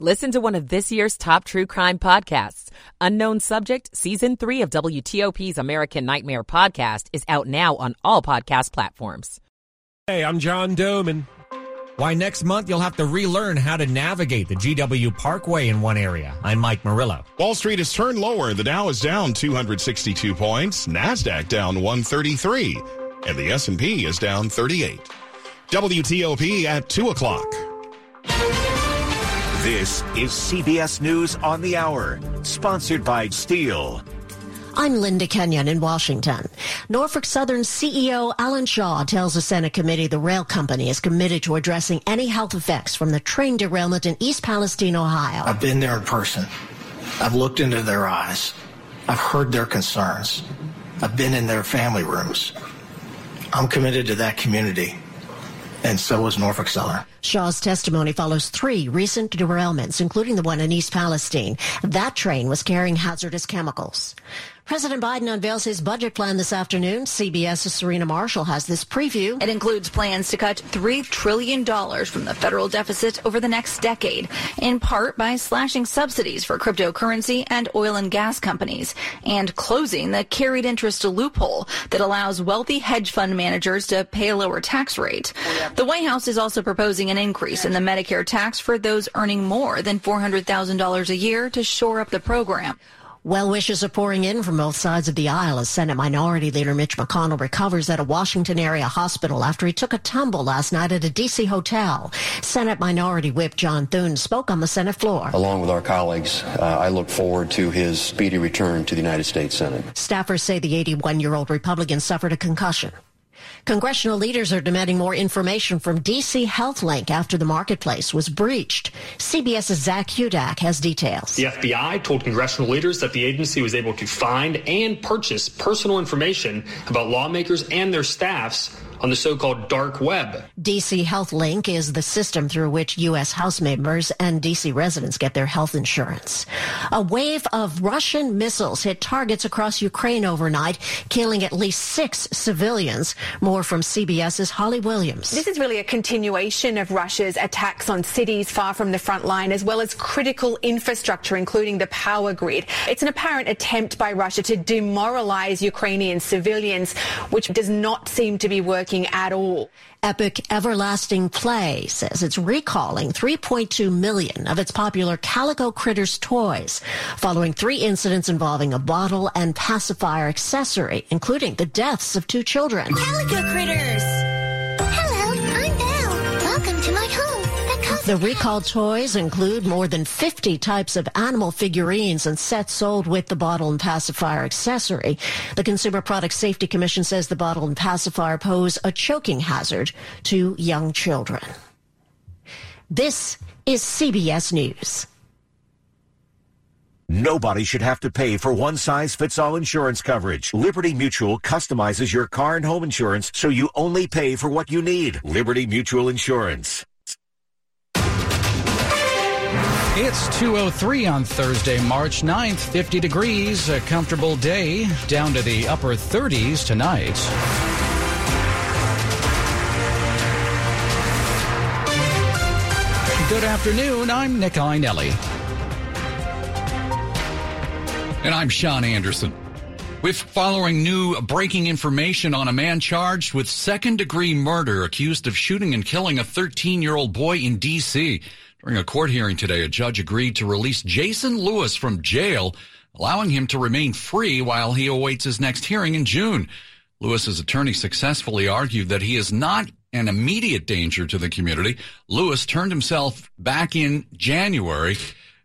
Listen to one of this year's top true crime podcasts. Unknown Subject, Season 3 of WTOP's American Nightmare podcast is out now on all podcast platforms. Hey, I'm John Domen. Why next month you'll have to relearn how to navigate the GW Parkway in one area. I'm Mike Murillo. Wall Street has turned lower. The Dow is down 262 points, Nasdaq down 133, and the S&P is down 38. WTOP at 2 o'clock. This is CBS News on the Hour, sponsored by Steel. I'm Linda Kenyon in Washington. Norfolk Southern CEO Alan Shaw tells a Senate committee the rail company is committed to addressing any health effects from the train derailment in East Palestine, Ohio. I've been there in person. I've looked into their eyes. I've heard their concerns. I've been in their family rooms. I'm committed to that community and so is Norfolk Southern. Shaw's testimony follows three recent derailments, including the one in East Palestine. That train was carrying hazardous chemicals. President Biden unveils his budget plan this afternoon. CBS's Serena Marshall has this preview. It includes plans to cut $3 trillion from the federal deficit over the next decade, in part by slashing subsidies for cryptocurrency and oil and gas companies, and closing the carried interest loophole that allows wealthy hedge fund managers to pay a lower tax rate. The White House is also proposing an increase in the Medicare tax for those earning more than $400,000 a year to shore up the program. Well wishes are pouring in from both sides of the aisle as Senate Minority Leader Mitch McConnell recovers at a Washington area hospital after he took a tumble last night at a D.C. hotel. Senate Minority Whip John Thune spoke on the Senate floor. Along with our colleagues, uh, I look forward to his speedy return to the United States Senate. Staffers say the 81 year old Republican suffered a concussion. Congressional leaders are demanding more information from DC HealthLink after the marketplace was breached. CBS's Zach Hudak has details. The FBI told congressional leaders that the agency was able to find and purchase personal information about lawmakers and their staffs on the so-called dark web. DC Health Link is the system through which U.S. House members and DC residents get their health insurance. A wave of Russian missiles hit targets across Ukraine overnight, killing at least six civilians. More from CBS's Holly Williams. This is really a continuation of Russia's attacks on cities far from the front line, as well as critical infrastructure, including the power grid. It's an apparent attempt by Russia to demoralize Ukrainian civilians, which does not seem to be working at all. Epoch Everlasting Play says it's recalling 3.2 million of its popular Calico Critters toys following three incidents involving a bottle and pacifier accessory, including the deaths of two children. Calico Critters! Hello, I'm Belle. Welcome to my home. The recalled toys include more than 50 types of animal figurines and sets sold with the bottle and pacifier accessory. The Consumer Product Safety Commission says the bottle and pacifier pose a choking hazard to young children. This is CBS News. Nobody should have to pay for one size fits all insurance coverage. Liberty Mutual customizes your car and home insurance so you only pay for what you need. Liberty Mutual Insurance. It's 203 on Thursday, March 9th, 50 degrees, a comfortable day, down to the upper 30s tonight. Good afternoon, I'm Nick Iannelli. And I'm Sean Anderson. With following new breaking information on a man charged with second degree murder accused of shooting and killing a 13 year old boy in D.C. During a court hearing today, a judge agreed to release Jason Lewis from jail, allowing him to remain free while he awaits his next hearing in June. Lewis's attorney successfully argued that he is not an immediate danger to the community. Lewis turned himself back in January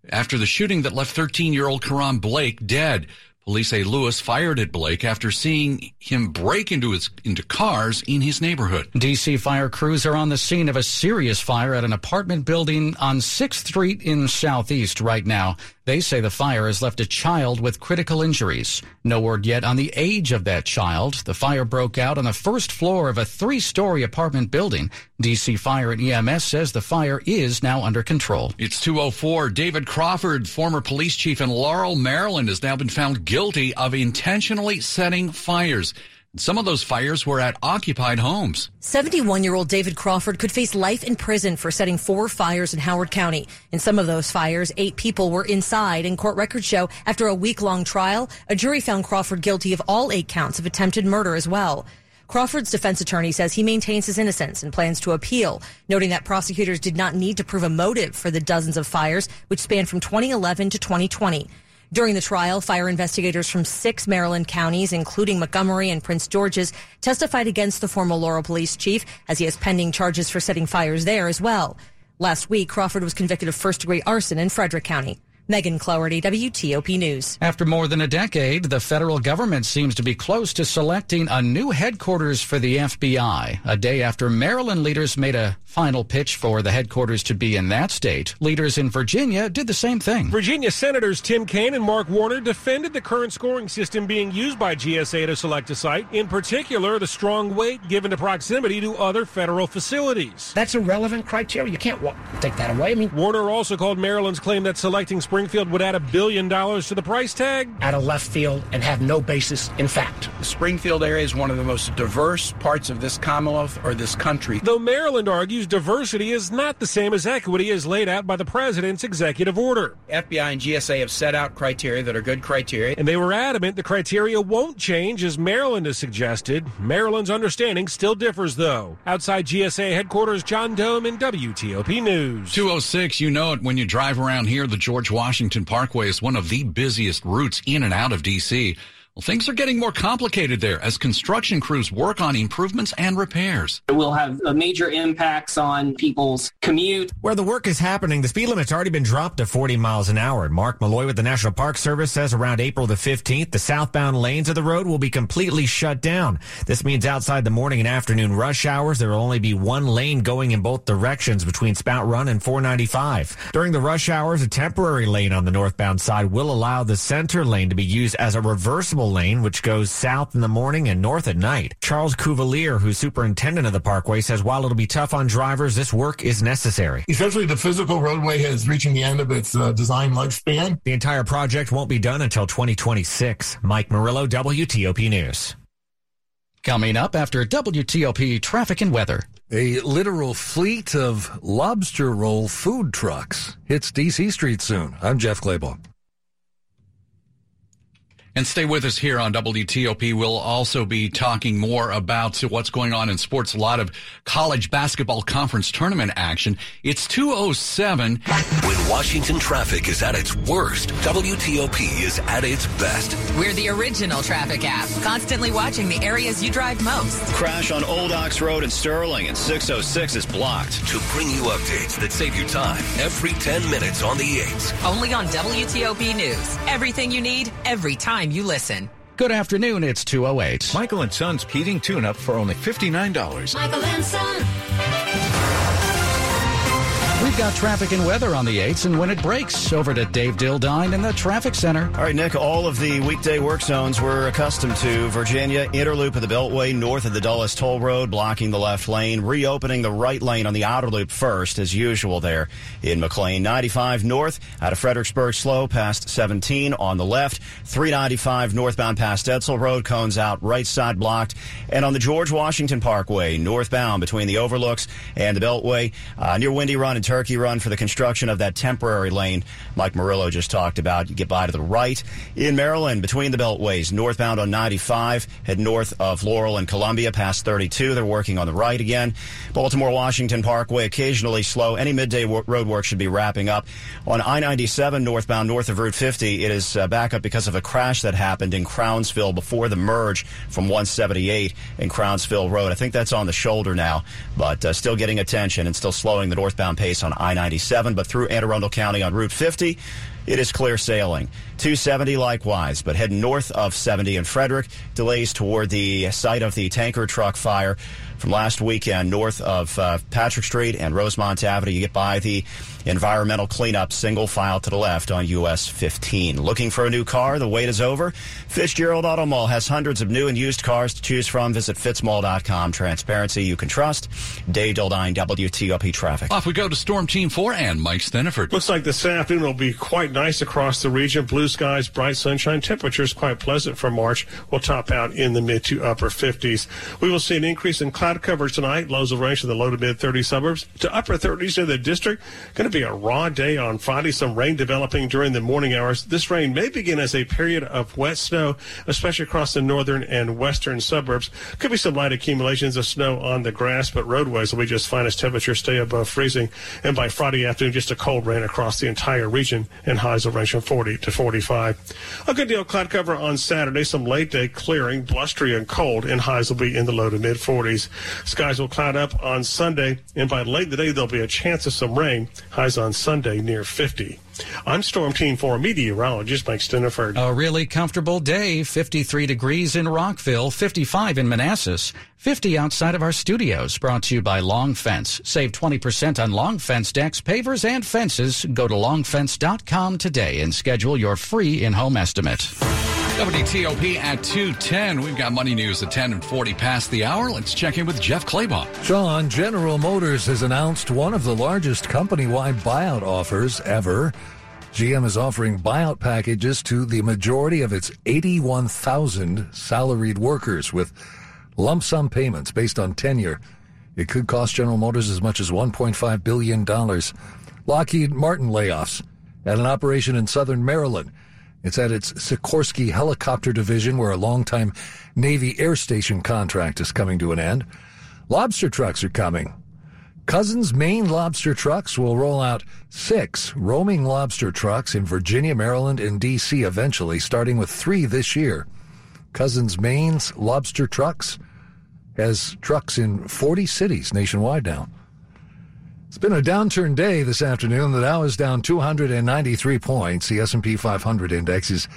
after the shooting that left 13 year old Karon Blake dead. Police say Lewis fired at Blake after seeing him break into his into cars in his neighborhood. DC fire crews are on the scene of a serious fire at an apartment building on 6th Street in Southeast right now. They say the fire has left a child with critical injuries. No word yet on the age of that child. The fire broke out on the first floor of a three-story apartment building. DC Fire and EMS says the fire is now under control. It's 204. David Crawford, former police chief in Laurel, Maryland, has now been found guilty of intentionally setting fires. Some of those fires were at occupied homes. 71 year old David Crawford could face life in prison for setting four fires in Howard County. In some of those fires, eight people were inside, and court records show after a week long trial, a jury found Crawford guilty of all eight counts of attempted murder as well. Crawford's defense attorney says he maintains his innocence and plans to appeal, noting that prosecutors did not need to prove a motive for the dozens of fires, which spanned from 2011 to 2020. During the trial, fire investigators from six Maryland counties, including Montgomery and Prince George's, testified against the former Laurel police chief as he has pending charges for setting fires there as well. Last week, Crawford was convicted of first degree arson in Frederick County. Megan Cloherty, WTOP News. After more than a decade, the federal government seems to be close to selecting a new headquarters for the FBI. A day after Maryland leaders made a final pitch for the headquarters to be in that state, leaders in Virginia did the same thing. Virginia Senators Tim Kaine and Mark Warner defended the current scoring system being used by GSA to select a site, in particular, the strong weight given to proximity to other federal facilities. That's a relevant criteria. You can't take that away. I mean, Warner also called Maryland's claim that selecting Spring Springfield would add a billion dollars to the price tag? Out of left field and have no basis in fact. The Springfield area is one of the most diverse parts of this Commonwealth or this country. Though Maryland argues diversity is not the same as equity as laid out by the president's executive order. FBI and GSA have set out criteria that are good criteria. And they were adamant the criteria won't change as Maryland has suggested. Maryland's understanding still differs, though. Outside GSA headquarters, John Domen WTOP News. 206, you know it when you drive around here, the George Washington Washington Parkway is one of the busiest routes in and out of D.C. Well, things are getting more complicated there as construction crews work on improvements and repairs. It will have uh, major impacts on people's commute. Where the work is happening, the speed limit's already been dropped to 40 miles an hour. Mark Malloy with the National Park Service says around April the 15th, the southbound lanes of the road will be completely shut down. This means outside the morning and afternoon rush hours, there will only be one lane going in both directions between Spout Run and 495. During the rush hours, a temporary lane on the northbound side will allow the center lane to be used as a reversible lane, which goes south in the morning and north at night. Charles Cuvelier, who's superintendent of the parkway, says while it'll be tough on drivers, this work is necessary. Essentially, the physical roadway is reaching the end of its uh, design lifespan. The entire project won't be done until 2026. Mike Murillo, WTOP News. Coming up after WTOP traffic and weather. A literal fleet of lobster roll food trucks hits DC Street soon. I'm Jeff Claybaugh. And stay with us here on WTOP. We'll also be talking more about what's going on in sports. A lot of college basketball conference tournament action. It's 207. When Washington traffic is at its worst, WTOP is at its best. We're the original traffic app, constantly watching the areas you drive most. Crash on Old Ox Road in Sterling and 606 is blocked. To bring you updates that save you time every 10 minutes on the 8s. Only on WTOP News. Everything you need, every time you listen. Good afternoon, it's 208. Michael and Son's heating tune-up for only $59. Michael and Son. Got traffic and weather on the 8s, and when it breaks, over to Dave Dildine in the traffic center. All right, Nick, all of the weekday work zones we're accustomed to. Virginia, inner loop of the Beltway north of the Dulles Toll Road, blocking the left lane, reopening the right lane on the outer loop first, as usual there in McLean. 95 north out of Fredericksburg, slow past 17 on the left. 395 northbound past Edsel Road, cones out, right side blocked. And on the George Washington Parkway, northbound between the overlooks and the Beltway, uh, near Windy Run and Turkey Run for the construction of that temporary lane Mike Murillo just talked about. You get by to the right. In Maryland, between the beltways, northbound on 95, head north of Laurel and Columbia past 32. They're working on the right again. Baltimore Washington Parkway occasionally slow. Any midday wo- road work should be wrapping up. On I 97 northbound north of Route 50, it is uh, back up because of a crash that happened in Crownsville before the merge from 178 in Crownsville Road. I think that's on the shoulder now, but uh, still getting attention and still slowing the northbound pace on I 97, but through Anne Arundel County on Route 50. It is clear sailing. 270 likewise, but heading north of 70 in Frederick. Delays toward the site of the tanker truck fire from last weekend north of uh, Patrick Street and Rosemont Avenue. You get by the environmental cleanup single file to the left on US 15. Looking for a new car? The wait is over. Fitzgerald Auto Mall has hundreds of new and used cars to choose from. Visit fitzmall.com. Transparency you can trust. Dave Dildine, WTOP Traffic. Off we go to Storm Team 4 and Mike Stinneford. Looks like this afternoon will be quite nice across the region. Blue skies, bright sunshine. Temperatures quite pleasant for March. Will top out in the mid to upper 50s. We will see an increase in cloud coverage tonight. Lows will range to the low to mid 30 suburbs to upper 30s in the district. Going to be a raw day on Friday. Some rain developing during the morning hours. This rain may begin as a period of wet snow, especially across the northern and western suburbs. Could be some light accumulations of snow on the grass, but roadways will be just fine as temperatures stay above freezing. And by Friday afternoon, just a cold rain across the entire region, and highs will range from 40 to 45. A good deal of cloud cover on Saturday. Some late day clearing, blustery and cold, and highs will be in the low to mid 40s. Skies will cloud up on Sunday, and by late in the day, there'll be a chance of some rain. Highs on Sunday near 50. I'm Storm Team 4 meteorologist Mike Stinneford. A really comfortable day. 53 degrees in Rockville, 55 in Manassas, 50 outside of our studios. Brought to you by Long Fence. Save 20% on Long Fence decks, pavers, and fences. Go to longfence.com today and schedule your free in-home estimate. WTOP at 210. We've got money news at 10 and 40 past the hour. Let's check in with Jeff Claybaugh. John, General Motors has announced one of the largest company wide buyout offers ever. GM is offering buyout packages to the majority of its 81,000 salaried workers with lump sum payments based on tenure. It could cost General Motors as much as $1.5 billion. Lockheed Martin layoffs at an operation in southern Maryland. It's at its Sikorsky helicopter division where a longtime Navy Air Station contract is coming to an end. Lobster trucks are coming. Cousins Maine Lobster Trucks will roll out six roaming lobster trucks in Virginia, Maryland, and D.C. eventually, starting with three this year. Cousins Maine's Lobster Trucks has trucks in 40 cities nationwide now. It's been a downturn day this afternoon. The Dow is down 293 points. The S&P 500 index is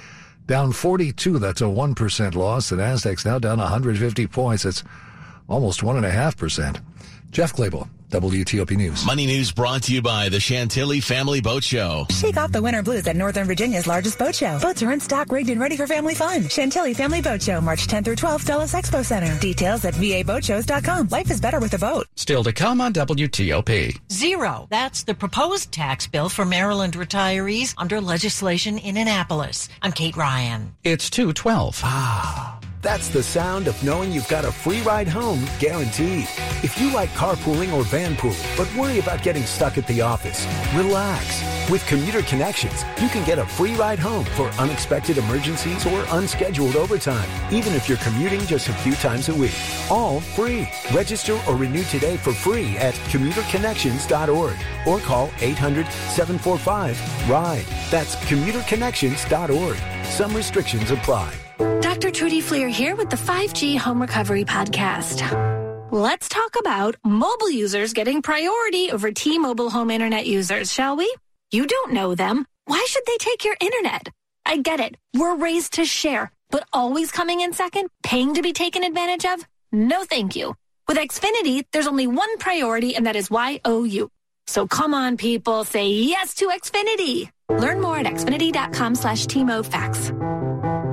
down 42. That's a 1% loss. The Nasdaq's now down 150 points. That's almost 1.5%. Jeff Claybaugh, WTOP News. Money News brought to you by the Chantilly Family Boat Show. Shake off the winter blues at Northern Virginia's largest boat show. Boats are in stock, rigged, and ready for family fun. Chantilly Family Boat Show, March 10th through 12th, Dulles Expo Center. Details at vaboatshows.com. Life is better with a boat. Still to come on WTOP. Zero. That's the proposed tax bill for Maryland retirees under legislation in Annapolis. I'm Kate Ryan. It's 212. Ah. That's the sound of knowing you've got a free ride home guaranteed. If you like carpooling or vanpooling, but worry about getting stuck at the office, relax. With Commuter Connections, you can get a free ride home for unexpected emergencies or unscheduled overtime, even if you're commuting just a few times a week. All free. Register or renew today for free at commuterconnections.org or call 800 745 RIDE. That's commuterconnections.org. Some restrictions apply. Dr. Trudy Fleer here with the 5G Home Recovery Podcast. Let's talk about mobile users getting priority over T-Mobile home internet users, shall we? You don't know them. Why should they take your internet? I get it. We're raised to share, but always coming in second, paying to be taken advantage of? No thank you. With Xfinity, there's only one priority, and that is YOU. So come on, people, say yes to Xfinity. Learn more at xfinity.com slash TMOFax.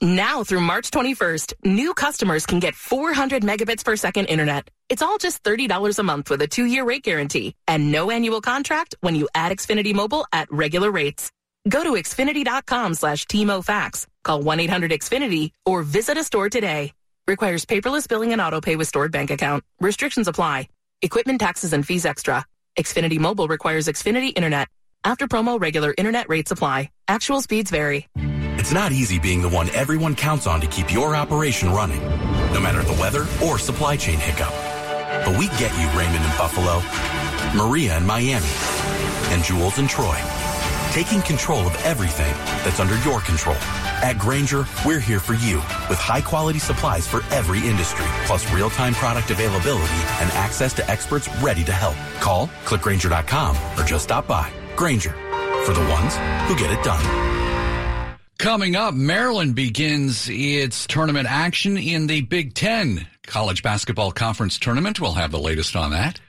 Now through March 21st, new customers can get 400 megabits per second internet. It's all just $30 a month with a two-year rate guarantee and no annual contract when you add Xfinity Mobile at regular rates. Go to xfinity.com slash TMOFax, call 1-800-XFINITY, or visit a store today. Requires paperless billing and autopay with stored bank account. Restrictions apply. Equipment taxes and fees extra. Xfinity Mobile requires Xfinity Internet. After promo, regular internet rates apply. Actual speeds vary. It's not easy being the one everyone counts on to keep your operation running, no matter the weather or supply chain hiccup. But we get you, Raymond in Buffalo, Maria in Miami, and Jules in Troy. Taking control of everything that's under your control. At Grainger, we're here for you with high quality supplies for every industry, plus real time product availability and access to experts ready to help. Call, clickgrainger.com, or just stop by. Grainger, for the ones who get it done. Coming up, Maryland begins its tournament action in the Big Ten. college basketball conference tournament. We'll have the latest on that.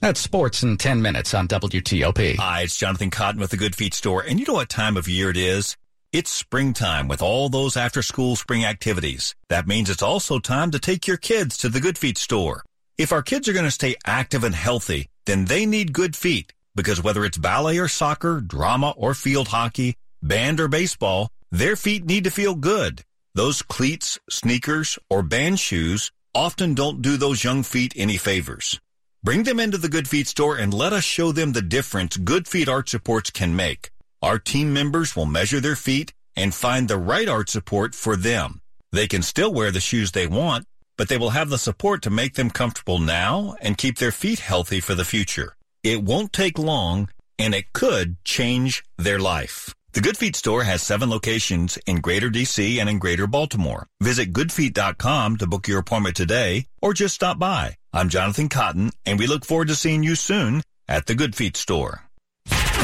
That's sports in 10 minutes on WTOP. Hi, it's Jonathan Cotton with the Good Feet store. And you know what time of year it is? It's springtime with all those after school spring activities. That means it's also time to take your kids to the Good Feet store. If our kids are going to stay active and healthy, then they need Good Feet because whether it's ballet or soccer, drama or field hockey, band or baseball, their feet need to feel good. Those cleats, sneakers, or band shoes often don't do those young feet any favors. Bring them into the Good Feet store and let us show them the difference Good Feet arch supports can make. Our team members will measure their feet and find the right arch support for them. They can still wear the shoes they want, but they will have the support to make them comfortable now and keep their feet healthy for the future. It won't take long and it could change their life. The Good Feet store has seven locations in Greater DC and in Greater Baltimore. Visit goodfeet.com to book your appointment today or just stop by. I'm Jonathan Cotton and we look forward to seeing you soon at the Good Feet store.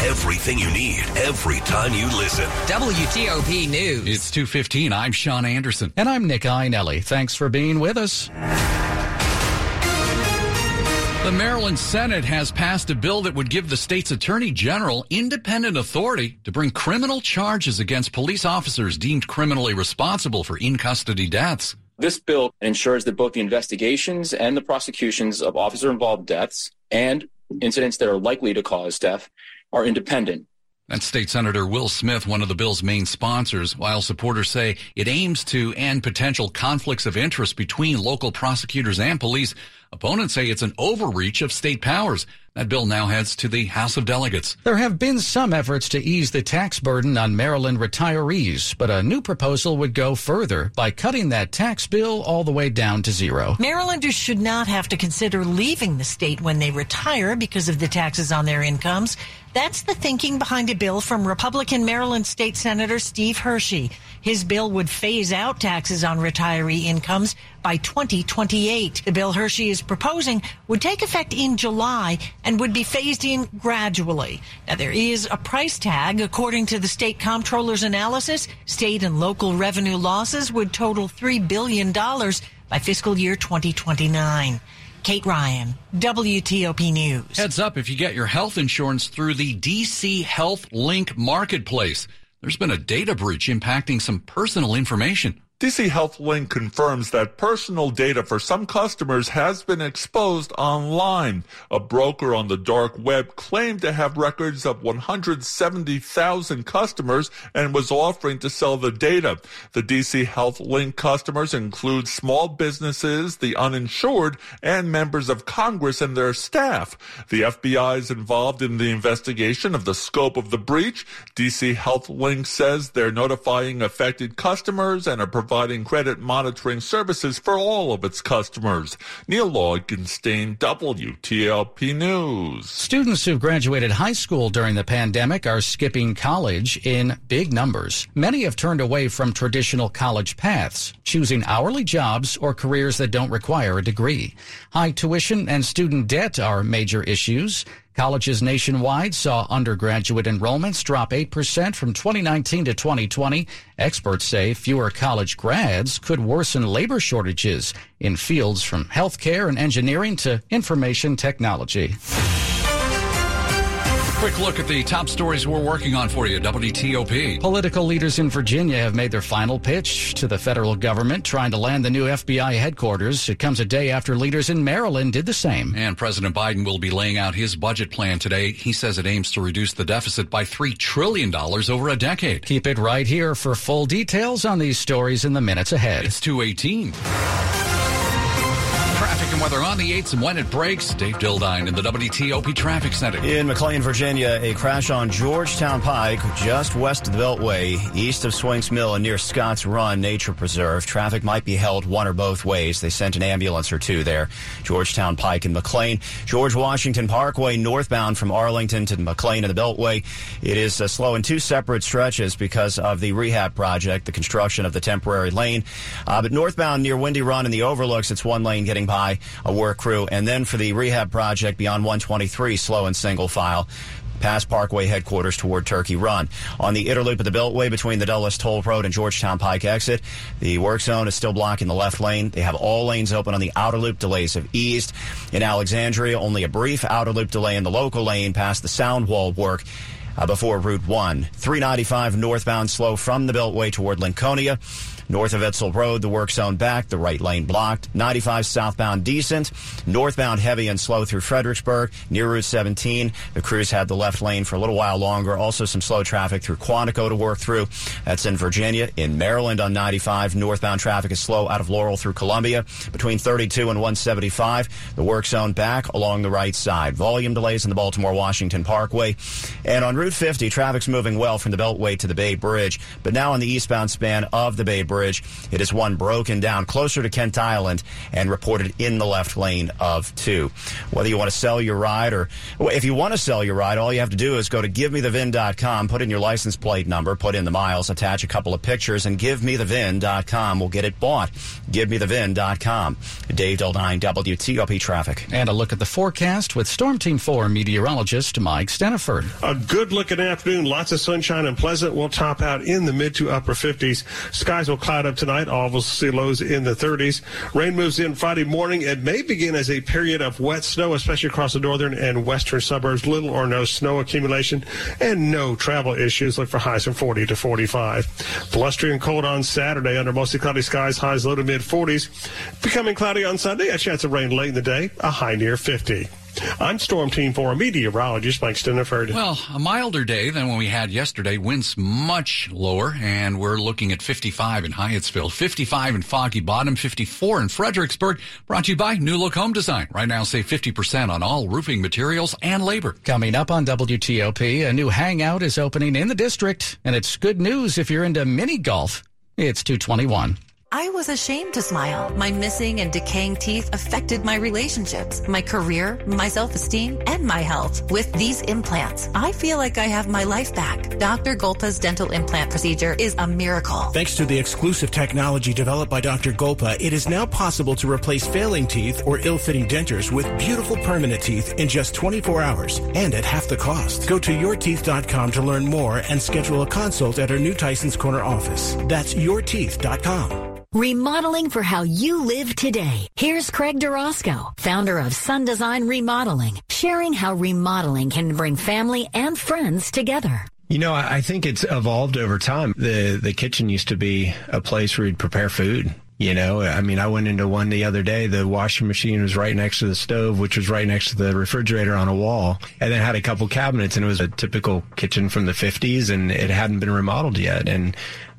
Everything you need every time you listen. WTOP News. It's 215. I'm Sean Anderson. And I'm Nick Iannelli. Thanks for being with us. The Maryland Senate has passed a bill that would give the state's attorney general independent authority to bring criminal charges against police officers deemed criminally responsible for in custody deaths. This bill ensures that both the investigations and the prosecutions of officer involved deaths and incidents that are likely to cause death are independent. That's State Senator Will Smith, one of the bill's main sponsors, while supporters say it aims to end potential conflicts of interest between local prosecutors and police. Opponents say it's an overreach of state powers. That bill now heads to the House of Delegates. There have been some efforts to ease the tax burden on Maryland retirees, but a new proposal would go further by cutting that tax bill all the way down to zero. Marylanders should not have to consider leaving the state when they retire because of the taxes on their incomes. That's the thinking behind a bill from Republican Maryland State Senator Steve Hershey. His bill would phase out taxes on retiree incomes by 2028. The bill Hershey is proposing would take effect in July and would be phased in gradually. Now, there is a price tag. According to the state comptroller's analysis, state and local revenue losses would total $3 billion by fiscal year 2029. Kate Ryan, WTOP News. Heads up if you get your health insurance through the DC Health Link Marketplace. There's been a data breach impacting some personal information. DC Health Link confirms that personal data for some customers has been exposed online. A broker on the dark web claimed to have records of 170,000 customers and was offering to sell the data. The DC Health Link customers include small businesses, the uninsured, and members of Congress and their staff. The FBI is involved in the investigation of the scope of the breach. DC Health Link says they're notifying affected customers and are providing credit monitoring services for all of its customers. Neil Augenstein, WTOP News. Students who graduated high school during the pandemic are skipping college in big numbers. Many have turned away from traditional college paths, choosing hourly jobs or careers that don't require a degree. High tuition and student debt are major issues. Colleges nationwide saw undergraduate enrollments drop 8% from 2019 to 2020. Experts say fewer college grads could worsen labor shortages in fields from healthcare and engineering to information technology. Quick look at the top stories we're working on for you, WTOP. Political leaders in Virginia have made their final pitch to the federal government trying to land the new FBI headquarters. It comes a day after leaders in Maryland did the same. And President Biden will be laying out his budget plan today. He says it aims to reduce the deficit by $3 trillion over a decade. Keep it right here for full details on these stories in the minutes ahead. It's 218. And weather on the 8s and when it breaks. Dave Dildine in the WTOP Traffic Center. In McLean, Virginia, a crash on Georgetown Pike, just west of the Beltway, east of Swinks Mill and near Scotts Run Nature Preserve. Traffic might be held one or both ways. They sent an ambulance or two there. Georgetown Pike and McLean. George Washington Parkway northbound from Arlington to McLean and the Beltway. It is uh, slow in two separate stretches because of the rehab project, the construction of the temporary lane. Uh, but northbound near Windy Run and the overlooks, it's one lane getting by a work crew. And then for the rehab project beyond 123, slow and single file. past Parkway headquarters toward Turkey Run. On the inner loop of the Beltway between the Dulles Toll Road and Georgetown Pike exit, the work zone is still blocking the left lane. They have all lanes open on the outer loop. Delays have eased. In Alexandria, only a brief outer loop delay in the local lane past the sound wall work uh, before Route 1. 395 northbound slow from the Beltway toward Lincolnia. North of Edsel Road, the work zone back, the right lane blocked. 95 southbound decent. Northbound heavy and slow through Fredericksburg. Near Route 17, the crews had the left lane for a little while longer. Also some slow traffic through Quantico to work through. That's in Virginia. In Maryland on 95, northbound traffic is slow out of Laurel through Columbia. Between 32 and 175, the work zone back along the right side. Volume delays in the Baltimore-Washington Parkway. And on Route 50, traffic's moving well from the Beltway to the Bay Bridge. But now on the eastbound span of the Bay Bridge, It is one broken down closer to Kent Island and reported in the left lane of two. Whether you want to sell your ride or if you want to sell your ride, all you have to do is go to givemethevin.com, put in your license plate number, put in the miles, attach a couple of pictures, and givemethevin.com will get it bought. Givemethevin.com. Dave Dildine, WTOP Traffic. And a look at the forecast with Storm Team 4 meteorologist Mike Stinneford. A good looking afternoon, lots of sunshine and pleasant. We'll top out in the mid to upper 50s. Skies will cloud up tonight. All will see lows in the 30s. Rain moves in Friday morning. It may begin as a period of wet snow, especially across the northern and western suburbs. Little or no snow accumulation and no travel issues. Look for highs from 40 to 45. Blustery and cold on Saturday under mostly cloudy skies. Highs low to mid 40s. Becoming cloudy on Sunday. A chance of rain late in the day. A high near 50. I'm Storm Team 4 meteorologist Mike Stinneford. Well, a milder day than when we had yesterday. Winds much lower, and we're looking at 55 in Hyattsville, 55 in Foggy Bottom, 54 in Fredericksburg. Brought to you by New Look Home Design. Right now, save 50% on all roofing materials and labor. Coming up on WTOP, a new hangout is opening in the district, and it's good news if you're into mini golf. It's 221. I was ashamed to smile. My missing and decaying teeth affected my relationships, my career, my self-esteem, and my health. With these implants, I feel like I have my life back. Dr. Golpa's dental implant procedure is a miracle. Thanks to the exclusive technology developed by Dr. Golpa, it is now possible to replace failing teeth or ill-fitting dentures with beautiful permanent teeth in just 24 hours and at half the cost. Go to yourteeth.com to learn more and schedule a consult at our new Tyson's Corner office. That's yourteeth.com. Remodeling for how you live today. Here's Craig Durosko, founder of Sun Design Remodeling, sharing how remodeling can bring family and friends together. You know, I think it's evolved over time. The the kitchen used to be a place where you'd prepare food. You know, I mean, I went into one the other day. The washing machine was right next to the stove, which was right next to the refrigerator on a wall, and then had a couple cabinets, and it was a typical kitchen from the 50s, and it hadn't been remodeled yet. And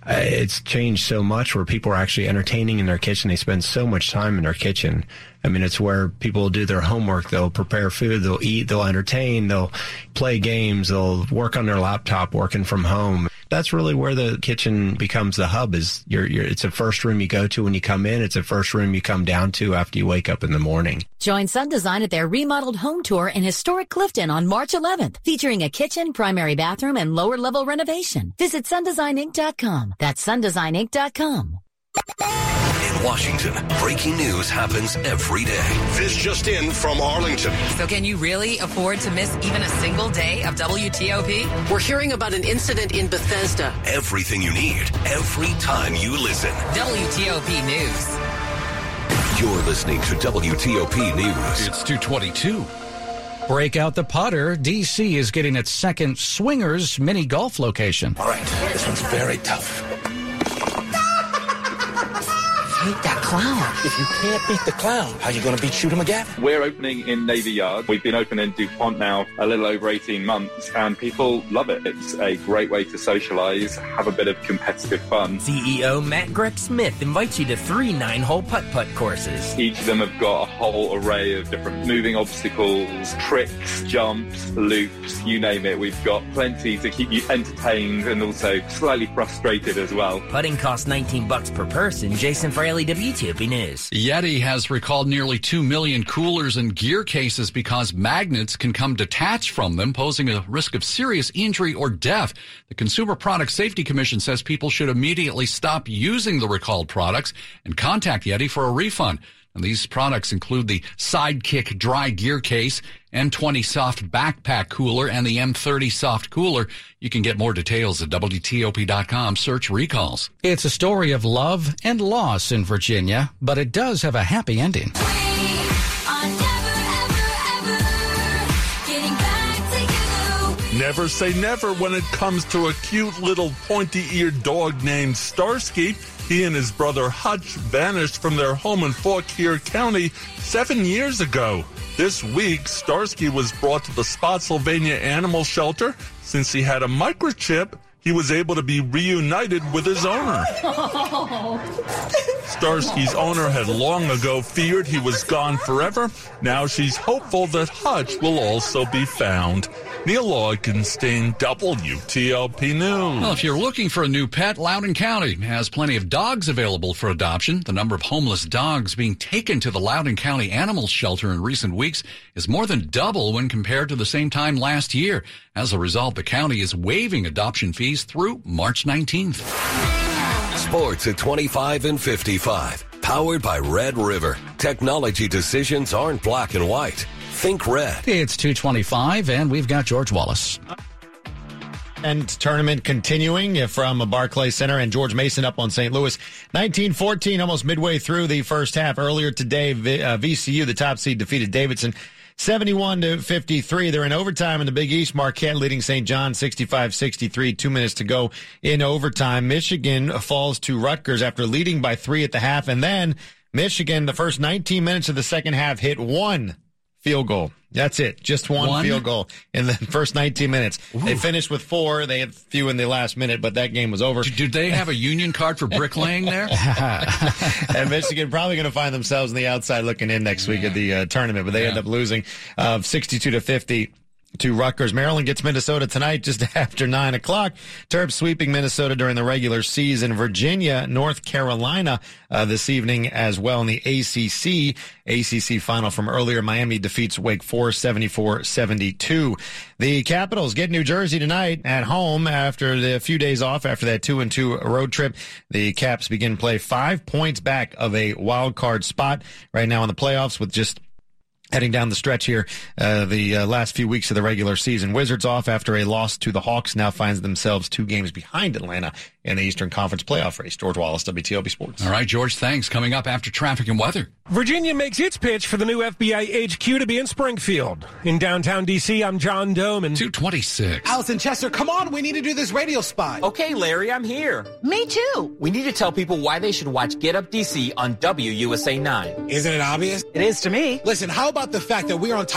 Uh, it's changed so much where people are actually entertaining in their kitchen. They spend so much time in their kitchen. I mean, it's where people do their homework. They'll prepare food. They'll eat. They'll entertain. They'll play games. They'll work on their laptop working from home. That's really where the kitchen becomes the hub is your, your, it's a first room you go to when you come in. It's a first room you come down to after you wake up in the morning. Join Sun Design at their remodeled home tour in historic Clifton on March 11th, featuring a kitchen, primary bathroom, and lower level renovation. Visit sundesigninc.com. That's sundesigninc.com. In Washington, breaking news happens every day. This just in from Arlington. So, can you really afford to miss even a single day of WTOP? We're hearing about an incident in Bethesda. Everything you need, every time you listen. WTOP News. You're listening to WTOP News. It's 222. Break out the putter. DC is getting its second swingers mini golf location. All right, this one's very tough. Beat that clown. If you can't beat the clown, how are you going to beat Shoot 'em again? We're opening in Navy Yard. We've been open in DuPont now a little over 18 months, and people love it. It's a great way to socialize, have a bit of competitive fun. CEO Matt Grech-Smith invites you to three nine-hole putt-putt courses. Each of them have got a whole array of different moving obstacles, tricks, jumps, loops, you name it. We've got plenty to keep you entertained and also slightly frustrated as well. Putting costs 19 bucks per person. Jason WTOP News. Yeti has recalled nearly 2 million coolers and gear cases because magnets can come detached from them, posing a risk of serious injury or death. The Consumer Product Safety Commission says people should immediately stop using the recalled products and contact Yeti for a refund. And these products include the Sidekick dry gear case, M20 soft backpack cooler, and the M30 soft cooler. You can get more details at WTOP.com. Search recalls. It's a story of love and loss in Virginia, but it does have a happy ending. Never say never when it comes to a cute little pointy eared dog named Starsky. He and his brother Hutch vanished from their home in Fauquier County seven years ago. This week, Starsky was brought to the Spotsylvania Animal Shelter. Since he had a microchip, he was able to be reunited with his owner. Starsky's owner had long ago feared he was gone forever. Now she's hopeful that Hutch will also be found. Neil Augenstein, WTOP News. Well, if you're looking for a new pet, Loudoun County has plenty of dogs available for adoption. The number of homeless dogs being taken to the Loudoun County Animal Shelter in recent weeks is more than double when compared to the same time last year. As a result, the county is waiving adoption fees through March 19th. Sports at 25 and 55. Powered by Red River. Technology decisions aren't black and white. Think red. It's 225, and we've got George Wallace. And tournament continuing from Barclay Center and George Mason up on St. Louis. 1914, almost midway through the first half. Earlier today, VCU, uh, the top seed, defeated Davidson 71 to 53. They're in overtime in the Big East. Marquette leading St. John 65 63. Two minutes to go in overtime. Michigan falls to Rutgers after leading by three at the half. And then Michigan, the first 19 minutes of the second half, hit one field goal. That's it. Just one, One? field goal in the first 19 minutes. They finished with four. They had a few in the last minute, but that game was over. Did they have a union card for bricklaying there? and Michigan probably going to find themselves on the outside looking in next week at the uh, tournament, but they end up losing uh, 62 to 50 to Rutgers. Maryland gets Minnesota tonight just after nine o'clock. Terps sweeping Minnesota during the regular season. Virginia, North Carolina uh, this evening as well in the ACC. ACC final from earlier. Miami defeats Wake Forest 74-72. The Capitals get New Jersey tonight at home after the few days off after that two and two road trip. The Caps begin play five points back of a wild card spot right now in the playoffs with just Heading down the stretch here, uh, the uh, last few weeks of the regular season. Wizards off after a loss to the Hawks now finds themselves two games behind Atlanta in the Eastern Conference playoff race. George Wallace, WTOP Sports. All right, George, thanks. Coming up after traffic and weather. Virginia makes its pitch for the new FBI HQ to be in Springfield. In downtown D.C., I'm John Domen. 226. Allison Chester, come on, we need to do this radio spot. Okay, Larry, I'm here. Me too. We need to tell people why they should watch Get Up DC on WUSA 9. Isn't it obvious? It is to me. Listen, how about the fact that we're on top